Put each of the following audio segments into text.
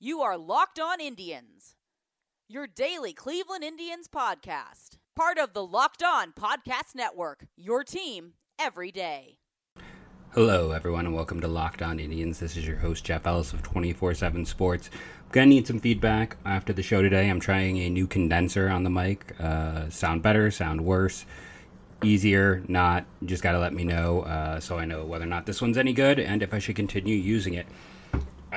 You are Locked On Indians, your daily Cleveland Indians podcast. Part of the Locked On Podcast Network, your team every day. Hello, everyone, and welcome to Locked On Indians. This is your host, Jeff Ellis of 24 7 Sports. I'm going to need some feedback after the show today. I'm trying a new condenser on the mic. Uh, sound better, sound worse, easier, not. Just got to let me know uh, so I know whether or not this one's any good and if I should continue using it.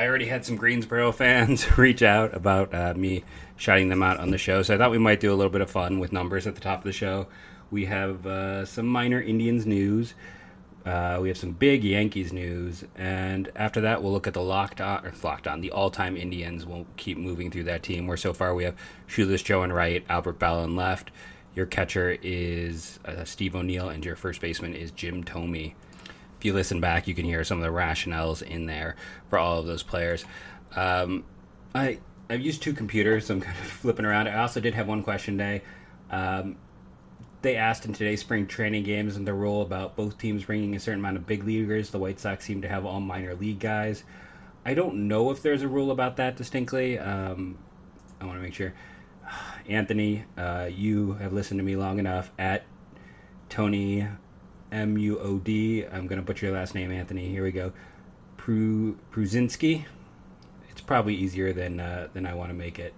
I already had some Greensboro fans reach out about uh, me shouting them out on the show, so I thought we might do a little bit of fun with numbers at the top of the show. We have uh, some minor Indians news. Uh, we have some big Yankees news, and after that, we'll look at the locked on, or locked on, the all-time Indians. We'll keep moving through that team. Where so far we have Shoeless Joe and right, Albert Belle and left. Your catcher is uh, Steve O'Neill, and your first baseman is Jim Thome if you listen back, you can hear some of the rationales in there for all of those players. Um, I I've used two computers, so I'm kind of flipping around. I also did have one question today. Um, they asked in today's spring training games and the rule about both teams bringing a certain amount of big leaguers. The White Sox seem to have all minor league guys. I don't know if there's a rule about that distinctly. Um, I want to make sure. Anthony, uh, you have listened to me long enough at Tony M U O D. I'm going to butcher your last name, Anthony. Here we go. Pru Pruzinski. It's probably easier than uh, than I want to make it,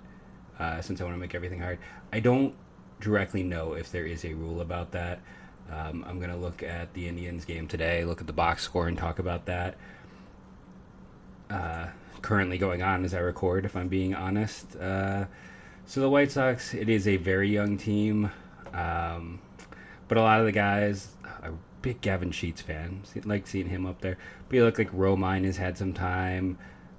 uh, since I want to make everything hard. I don't directly know if there is a rule about that. Um, I'm going to look at the Indians game today, look at the box score, and talk about that. Uh, currently going on as I record, if I'm being honest. Uh, so the White Sox, it is a very young team. Um, but a lot of the guys, a big Gavin Sheets fan, like seeing him up there. But you look like Romine has had some time.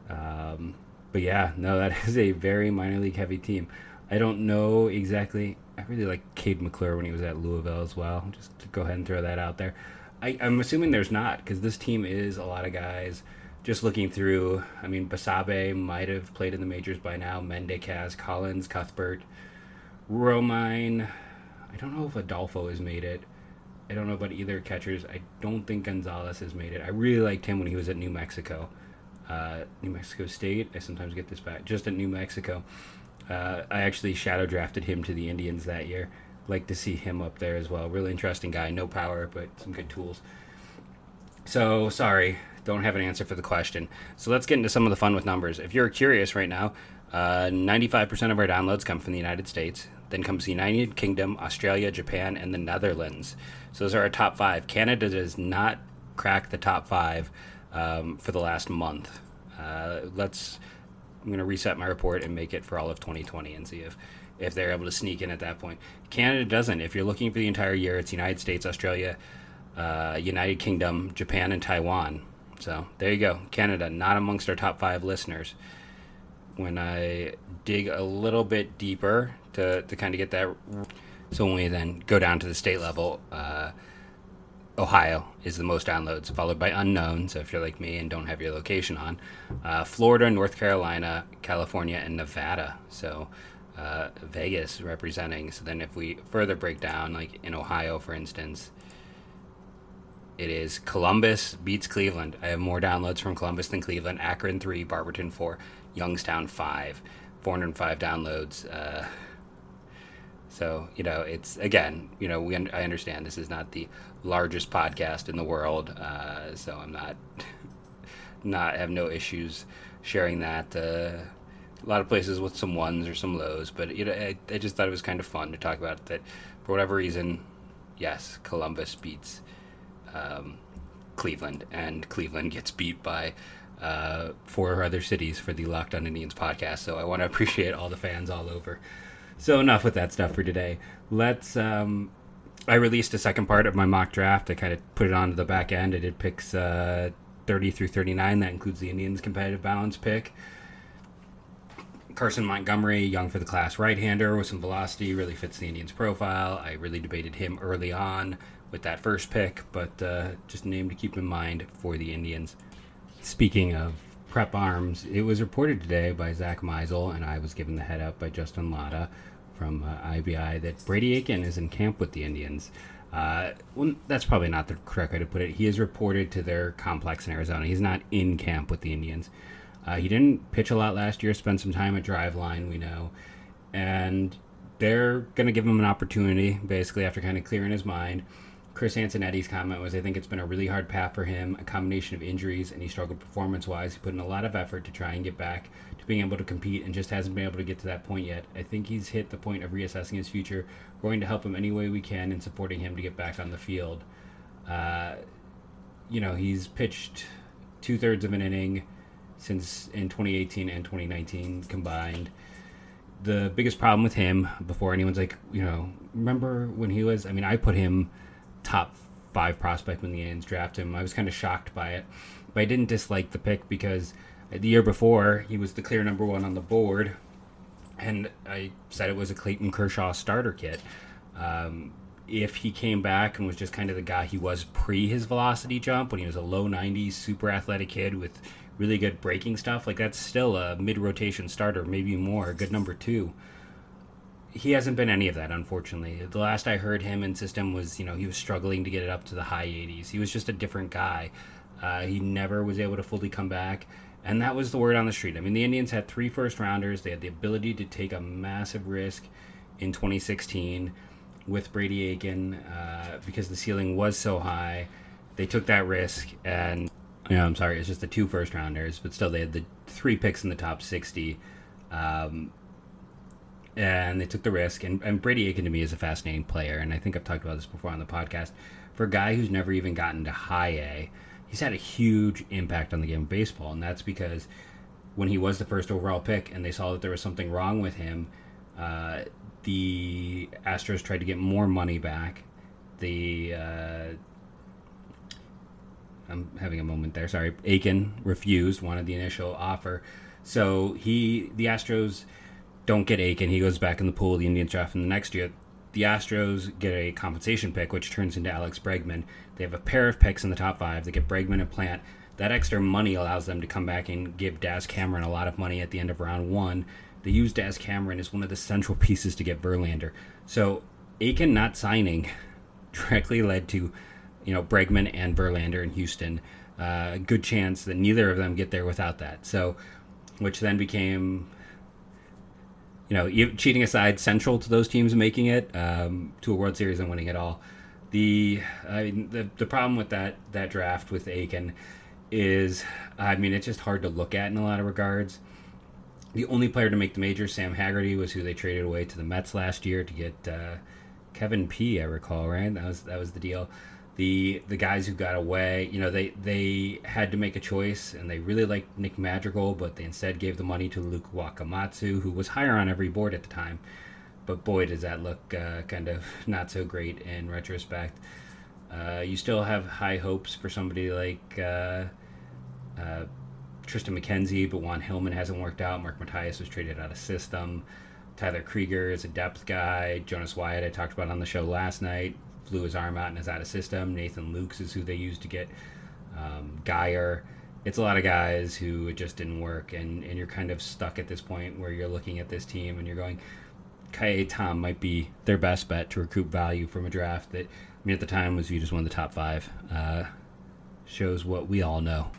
Um, but yeah, no, that is a very minor league heavy team. I don't know exactly. I really like Kade McClure when he was at Louisville as well. Just to go ahead and throw that out there. I, am assuming there's not because this team is a lot of guys. Just looking through, I mean, Basabe might have played in the majors by now. Mendicaz, Collins, Cuthbert, Romine, I don't know if Adolfo has made it. I don't know about either catchers. I don't think Gonzalez has made it. I really liked him when he was at New Mexico, uh, New Mexico State. I sometimes get this back. Just at New Mexico, uh, I actually shadow drafted him to the Indians that year. Like to see him up there as well. Really interesting guy. No power, but some good tools. So sorry, don't have an answer for the question. So let's get into some of the fun with numbers. If you're curious right now, uh, 95% of our downloads come from the United States. Then comes the United Kingdom, Australia, Japan, and the Netherlands. So those are our top five. Canada does not crack the top five um, for the last month. Uh, let's. I'm going to reset my report and make it for all of 2020 and see if if they're able to sneak in at that point. Canada doesn't. If you're looking for the entire year, it's United States, Australia, uh, United Kingdom, Japan, and Taiwan. So there you go. Canada not amongst our top five listeners. When I dig a little bit deeper to, to kind of get that. So when we then go down to the state level, uh, Ohio is the most downloads, followed by unknown. So if you're like me and don't have your location on, uh, Florida, North Carolina, California, and Nevada. So uh, Vegas representing. So then if we further break down, like in Ohio, for instance, it is Columbus beats Cleveland. I have more downloads from Columbus than Cleveland. Akron three, Barberton four, Youngstown five, 405 downloads. Uh, so you know, it's again, you know, we I understand this is not the largest podcast in the world, uh, so I'm not not have no issues sharing that. Uh, a lot of places with some ones or some lows, but you know, I, I just thought it was kind of fun to talk about that. For whatever reason, yes, Columbus beats um, Cleveland, and Cleveland gets beat by uh, four other cities for the Locked On Indians podcast. So I want to appreciate all the fans all over. So enough with that stuff for today. Let's. Um, I released a second part of my mock draft. I kind of put it onto the back end. I did picks uh, 30 through 39. That includes the Indians' competitive balance pick. Carson Montgomery, young for the class right hander with some velocity, really fits the Indians' profile. I really debated him early on with that first pick, but uh, just a name to keep in mind for the Indians. Speaking of Prep Arms, it was reported today by Zack Meisel, and I was given the head up by Justin Latta from uh, IBI that Brady Aiken is in camp with the Indians. Uh, well, that's probably not the correct way to put it. He is reported to their complex in Arizona. He's not in camp with the Indians. Uh, he didn't pitch a lot last year. Spent some time at Driveline, we know, and they're going to give him an opportunity, basically after kind of clearing his mind. Chris Antonetti's comment was, I think it's been a really hard path for him, a combination of injuries, and he struggled performance wise. He put in a lot of effort to try and get back to being able to compete and just hasn't been able to get to that point yet. I think he's hit the point of reassessing his future. We're going to help him any way we can in supporting him to get back on the field. Uh, you know, he's pitched two thirds of an inning since in 2018 and 2019 combined. The biggest problem with him, before anyone's like, you know, remember when he was, I mean, I put him top five prospect when the Indians drafted him. I was kind of shocked by it, but I didn't dislike the pick because the year before he was the clear number one on the board, and I said it was a Clayton Kershaw starter kit. Um, if he came back and was just kind of the guy he was pre his velocity jump when he was a low 90s super athletic kid with really good breaking stuff, like that's still a mid rotation starter, maybe more, a good number two he hasn't been any of that, unfortunately. The last I heard him in system was, you know, he was struggling to get it up to the high 80s. He was just a different guy. Uh, he never was able to fully come back, and that was the word on the street. I mean, the Indians had three first rounders. They had the ability to take a massive risk in 2016 with Brady Aiken uh, because the ceiling was so high. They took that risk, and you know, I'm sorry, it's just the two first rounders, but still, they had the three picks in the top 60. Um, and they took the risk. And, and Brady Aiken to me is a fascinating player, and I think I've talked about this before on the podcast. For a guy who's never even gotten to high A, he's had a huge impact on the game of baseball, and that's because when he was the first overall pick and they saw that there was something wrong with him, uh, the Astros tried to get more money back. The uh, I'm having a moment there. Sorry, Aiken refused, wanted the initial offer, so he the Astros don't get Aiken. He goes back in the pool. The Indians draft him the next year. The Astros get a compensation pick, which turns into Alex Bregman. They have a pair of picks in the top five. They get Bregman and Plant. That extra money allows them to come back and give Daz Cameron a lot of money at the end of round one. They use Daz Cameron as one of the central pieces to get Verlander. So Aiken not signing directly led to, you know, Bregman and Verlander in Houston. Uh, a good chance that neither of them get there without that. So, which then became you know, cheating aside, central to those teams making it um, to a World Series and winning it all. The I mean, the the problem with that that draft with Aiken is, I mean, it's just hard to look at in a lot of regards. The only player to make the major, Sam Haggerty, was who they traded away to the Mets last year to get uh, Kevin P. I recall, right? That was that was the deal the the guys who got away, you know, they they had to make a choice, and they really liked Nick Madrigal, but they instead gave the money to Luke Wakamatsu, who was higher on every board at the time. But boy, does that look uh, kind of not so great in retrospect. Uh, you still have high hopes for somebody like uh, uh Triston McKenzie, but Juan Hillman hasn't worked out. Mark Mathias was traded out of system. Tyler Krieger is a depth guy. Jonas Wyatt, I talked about on the show last night flew his arm out and is out of system. Nathan Lukes is who they used to get um, Guyer. It's a lot of guys who it just didn't work, and, and you're kind of stuck at this point where you're looking at this team and you're going, Ka'ai Tom might be their best bet to recoup value from a draft that, I mean, at the time was viewed just won the top five. Uh, shows what we all know.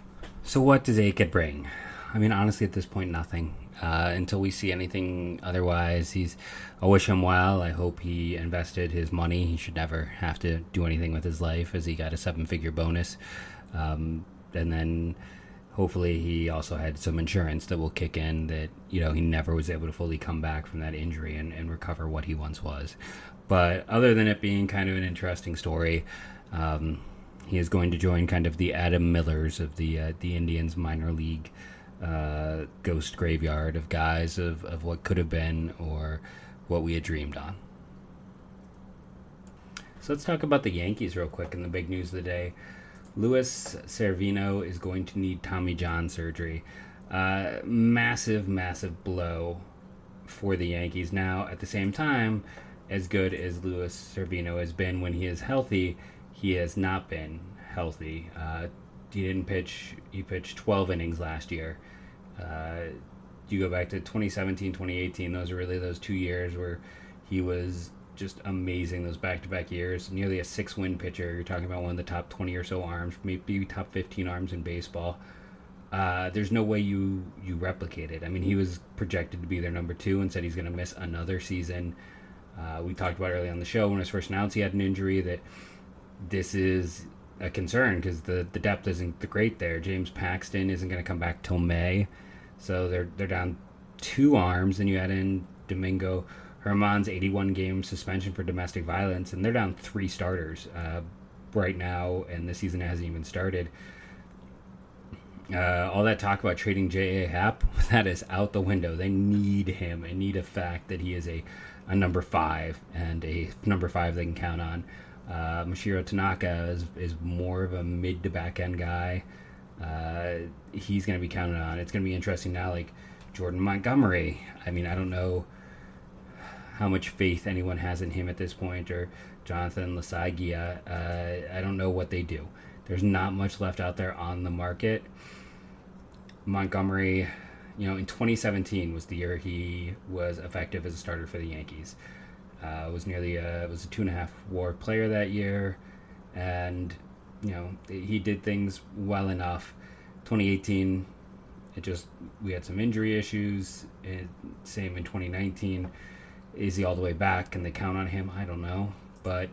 So, what does Aiken bring? I mean, honestly, at this point, nothing uh, until we see anything otherwise. He's, I wish him well. I hope he invested his money. He should never have to do anything with his life, as he got a seven-figure bonus, um, and then hopefully he also had some insurance that will kick in that you know he never was able to fully come back from that injury and, and recover what he once was but other than it being kind of an interesting story um, he is going to join kind of the adam millers of the uh, the indians minor league uh, ghost graveyard of guys of, of what could have been or what we had dreamed on. So let's talk about the Yankees real quick and the big news of the day. Luis Severino is going to need Tommy John surgery. Uh, massive, massive blow for the Yankees. Now, at the same time, as good as Luis Severino has been when he is healthy, he has not been healthy. Uh, he didn't pitch. He pitched 12 innings last year. Uh, you go back to 2017, 2018. Those are really those two years where he was just amazing. Those back-to-back years, nearly a six-win pitcher. You're talking about one of the top 20 or so arms, maybe top 15 arms in baseball. uh, there's no way you you replicate it. I mean, he was projected to be their number two and said he's going to miss another season. Uh, we talked about early on the show when it was first announced he had an injury that this is a concern because the, the depth isn't great there. James Paxton isn't going to come back till May, so they're they're down two arms. And you add in Domingo Germán's 81 game suspension for domestic violence, and they're down three starters uh, right now, and the season hasn't even started. Uh, all that talk about trading J.A. Happ, that is out the window. They need him They need a fact that he is a, a number five and a number five they can count on. Uh, Masahiro Tanaka is, is more of a mid to back end guy. Uh, he's going to be counted on. It's going to be interesting now, like Jordan Montgomery. I mean, I don't know how much faith anyone has in him at this point, or Jonathan Loáisiga. Uh, I don't know what they do. There's not much left out there on the market. Montgomery, you know, in 2017 was the year he was effective as a starter for the Yankees. Uh, was nearly a was a two and a half WAR player that year, and you know he did things well enough. 2018, it just we had some injury issues. It, same in 2019. Is he all the way back? Can they count on him? I don't know. But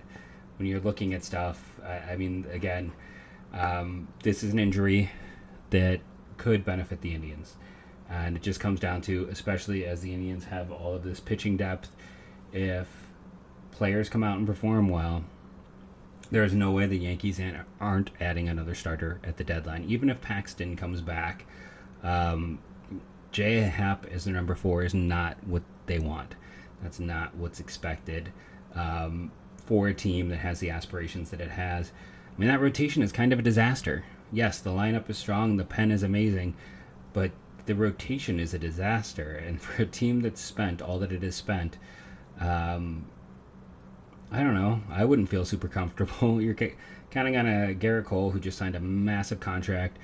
when you're looking at stuff, I, I mean, again, um, this is an injury that could benefit the Indians. And it just comes down to, especially as the Indians have all of this pitching depth, if players come out and perform well, there's no way the Yankees aren't adding another starter at the deadline. Even if Paxton comes back, um, Jay Happ as their number four is not what they want. That's not what's expected um, for a team that has the aspirations that it has. I mean, that rotation is kind of a disaster. Yes, the lineup is strong, the pen is amazing, but the rotation is a disaster. And for a team that's spent all that it has spent, um, I don't know. I wouldn't feel super comfortable. You're ca- counting on a Gerrit Cole who just signed a massive contract.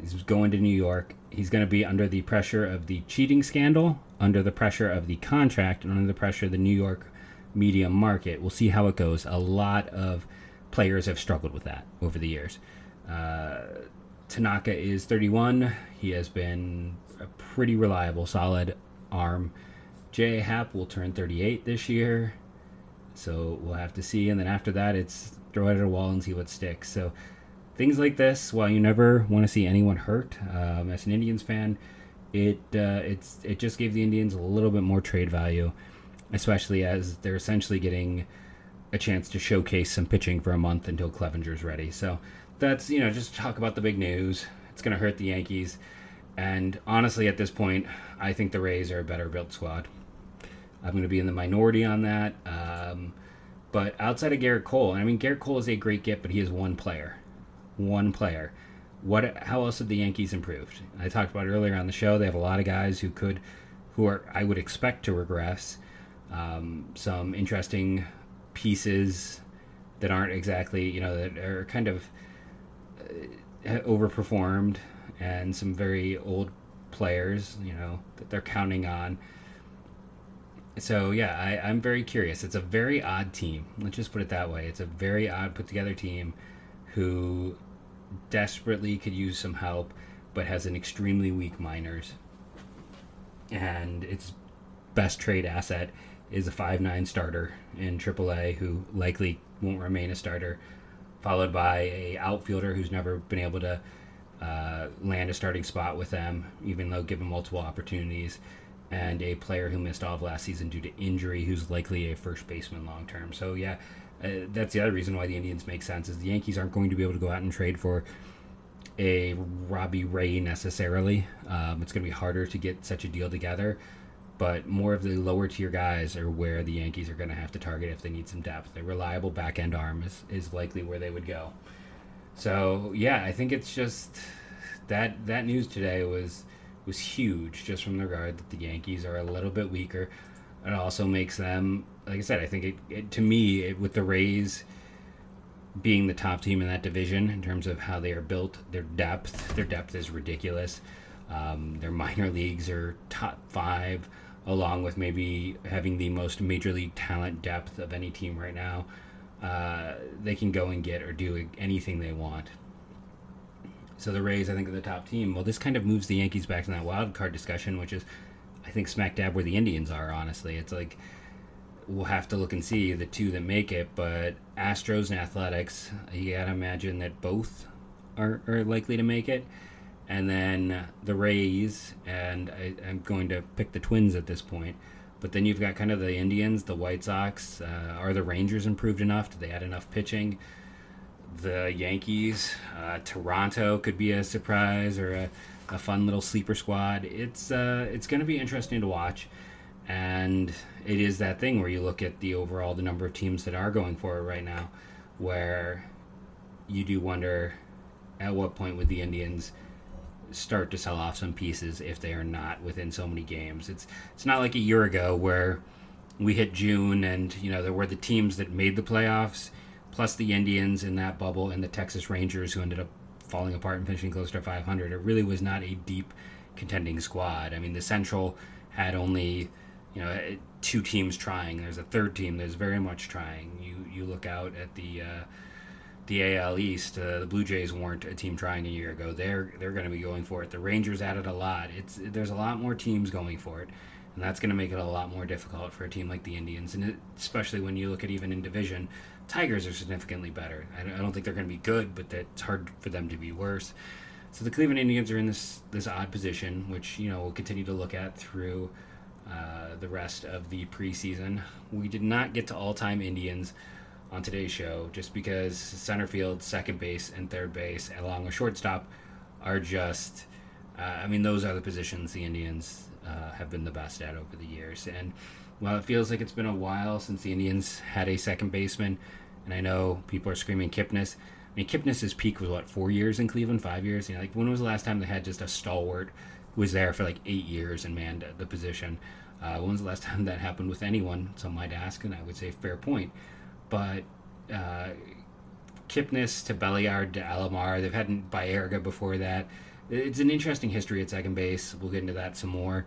He's going to New York. He's going to be under the pressure of the cheating scandal, under the pressure of the contract, and under the pressure of the New York media market. We'll see how it goes. A lot of players have struggled with that over the years. Uh, Tanaka is 31. He has been a pretty reliable, solid arm. J. Happ will turn 38 this year. So we'll have to see. And then after that, it's throw it at a wall and see what sticks. So things like this, while you never want to see anyone hurt, um, as an Indians fan, it uh, it's it just gave the Indians a little bit more trade value, especially as they're essentially getting a chance to showcase some pitching for a month until Clevinger's ready. So that's you know just talk about the big news. It's going to hurt the Yankees, and honestly, at this point, I think the Rays are a better built squad. I'm going to be in the minority on that. Um, but outside of Gerrit Cole, I mean, Gerrit Cole is a great get, but he is one player one player. What? How else have the Yankees improved? I talked about earlier on the show. They have a lot of guys who could, who are I would expect to regress. Um, some interesting pieces that aren't exactly you know that are kind of uh, overperformed, and some very old players you know that they're counting on. So yeah, I, I'm very curious. It's a very odd team. Let's just put it that way. It's a very odd put together team who desperately could use some help, but has an extremely weak minors. And its best trade asset is a five-nine starter in AAA who likely won't remain a starter, followed by a outfielder who's never been able to uh, land a starting spot with them, even though given multiple opportunities, and a player who missed all of last season due to injury, who's likely a first baseman long term. So yeah, uh, that's the other reason why the Indians make sense is the Yankees aren't going to be able to go out and trade for a Robbie Ray necessarily. Um, it's going to be harder to get such a deal together, but more of the lower tier guys are where the Yankees are going to have to target if they need some depth. A reliable back end arm is, is likely where they would go. So yeah, I think it's just that that news today was was huge just from the regard that the Yankees are a little bit weaker. It also makes them like I said, I think it, it to me it, with the Rays being the top team in that division in terms of how they are built, their depth, their depth is ridiculous. Um, their minor leagues are top five, along with maybe having the most major league talent depth of any team right now. Uh, they can go and get or do anything they want. So the Rays, I think, are the top team. Well, this kind of moves the Yankees back to that wild card discussion, which is, I think, smack dab where the Indians are. Honestly, it's like we'll have to look and see the two that make it. But Astros and Athletics, you gotta imagine that both are, are likely to make it. And then the Rays, and I, I'm going to pick the Twins at this point. But then you've got kind of the Indians, the White Sox. Uh, are the Rangers improved enough? Do they add enough pitching? The Yankees, uh, Toronto could be a surprise or a, a fun little sleeper squad. It's uh, it's going to be interesting to watch, and it is that thing where you look at the overall the number of teams that are going for it right now, where you do wonder at what point would the Indians start to sell off some pieces if they are not within so many games. It's it's not like a year ago where we hit June and you know there were the teams that made the playoffs, plus the Indians in that bubble and the Texas Rangers who ended up falling apart and finishing close to 500. It really was not a deep contending squad. I mean the Central had only you know two teams trying. There's a third team that's very much trying. You you look out at the uh, the AL East, uh, the Blue Jays weren't a team trying a year ago. They're they're going to be going for it. The Rangers added a lot. It's there's a lot more teams going for it, and that's going to make it a lot more difficult for a team like the Indians, and it, especially when you look at even in division, Tigers are significantly better. I, I don't think they're going to be good, but it's hard for them to be worse. So the Cleveland Indians are in this this odd position, which you know we'll continue to look at through. Uh, the rest of the preseason. We did not get to all time Indians on today's show just because center field, second base, and third base, along with shortstop, are just. Uh, I mean, those are the positions the Indians uh, have been the best at over the years. And while it feels like it's been a while since the Indians had a second baseman, and I know people are screaming Kipnis. I mean, Kipnis's peak was what four years in Cleveland, five years. You know, like when was the last time they had just a stalwart who was there for like eight years and manned the position? Uh, when was the last time that happened with anyone? Some might ask, and I would say fair point but uh, Kipnis to Belliard to Alomar. They've had Baerga before that. It's an interesting history at second base. We'll get into that some more.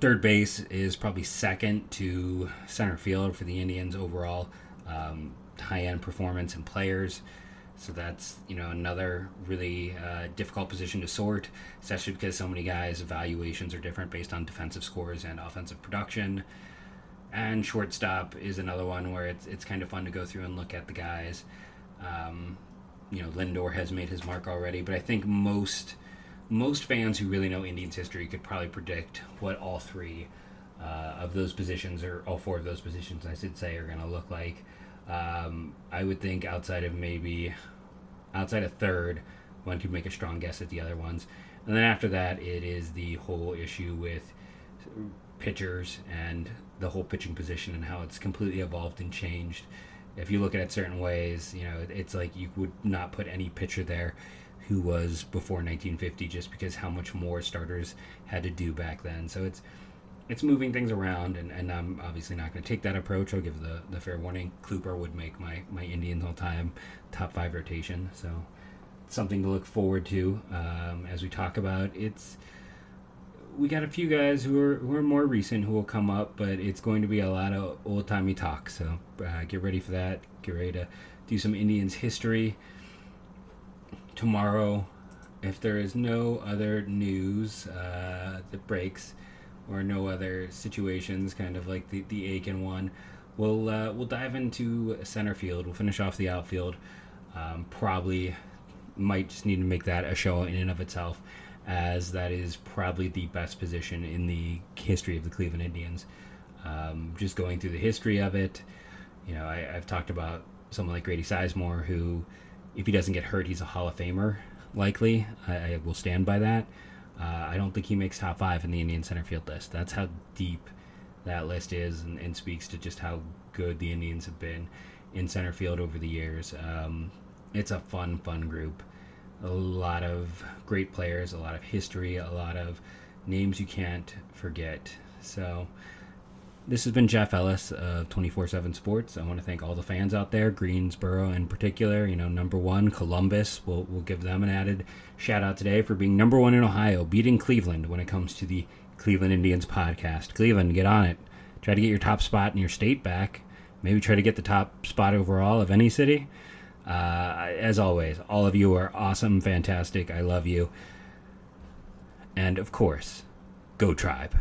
Third base is probably second to center field for the Indians overall. Um, high end performance and players. So that's you know another really uh, difficult position to sort, especially because so many guys' evaluations are different based on defensive scores and offensive production and shortstop is another one where it's it's kind of fun to go through and look at the guys. Um, you know, Lindor has made his mark already, but I think most most fans who really know Indians history could probably predict what all three uh, of those positions, or all four of those positions, I should say, are going to look like. Um, I would think outside of maybe outside of third, one could make a strong guess at the other ones, and then after that, it is the whole issue with pitchers and the whole pitching position and how it's completely evolved and changed. If you look at it certain ways, you know, it's like you would not put any pitcher there who was before 1950 just because how much more starters had to do back then. So it's it's moving things around, and, and I'm obviously not going to take that approach. I'll give the, the fair warning. Kluber would make my, my Indians all time top five rotation. So something to look forward to um, as we talk about. It's we got a few guys who are who are more recent who will come up, but it's going to be a lot of old timey talk. So uh, get ready for that. Get ready to do some Indians history tomorrow. If there is no other news uh, that breaks, or no other situations, kind of like the the Aiken one, we'll uh, we'll dive into center field. We'll finish off the outfield. Um, probably might just need to make that a show in and of itself as that is probably the best position in the history of the Cleveland Indians. Um, just going through the history of it, you know, I, have talked about someone like Grady Sizemore, who, if he doesn't get hurt, he's a Hall of Famer, likely. I, I will stand by that. Uh, I don't think he makes top five in the Indian center field list. That's how deep that list is and, and speaks to just how good the Indians have been in center field over the years. Um, it's a fun, fun group a lot of great players, a lot of history, a lot of names you can't forget. So, this has been Jeff Ellis of 24 7 Sports. I want to thank all the fans out there, Greensboro in particular. You know, number one, Columbus. We'll, we'll give them an added shout out today for being number one in Ohio, beating Cleveland when it comes to the Cleveland Indians podcast. Cleveland, get on it. Try to get your top spot in your state back. Maybe try to get the top spot overall of any city. Uh, as always, all of you are awesome, fantastic. I love you. And of course, go tribe.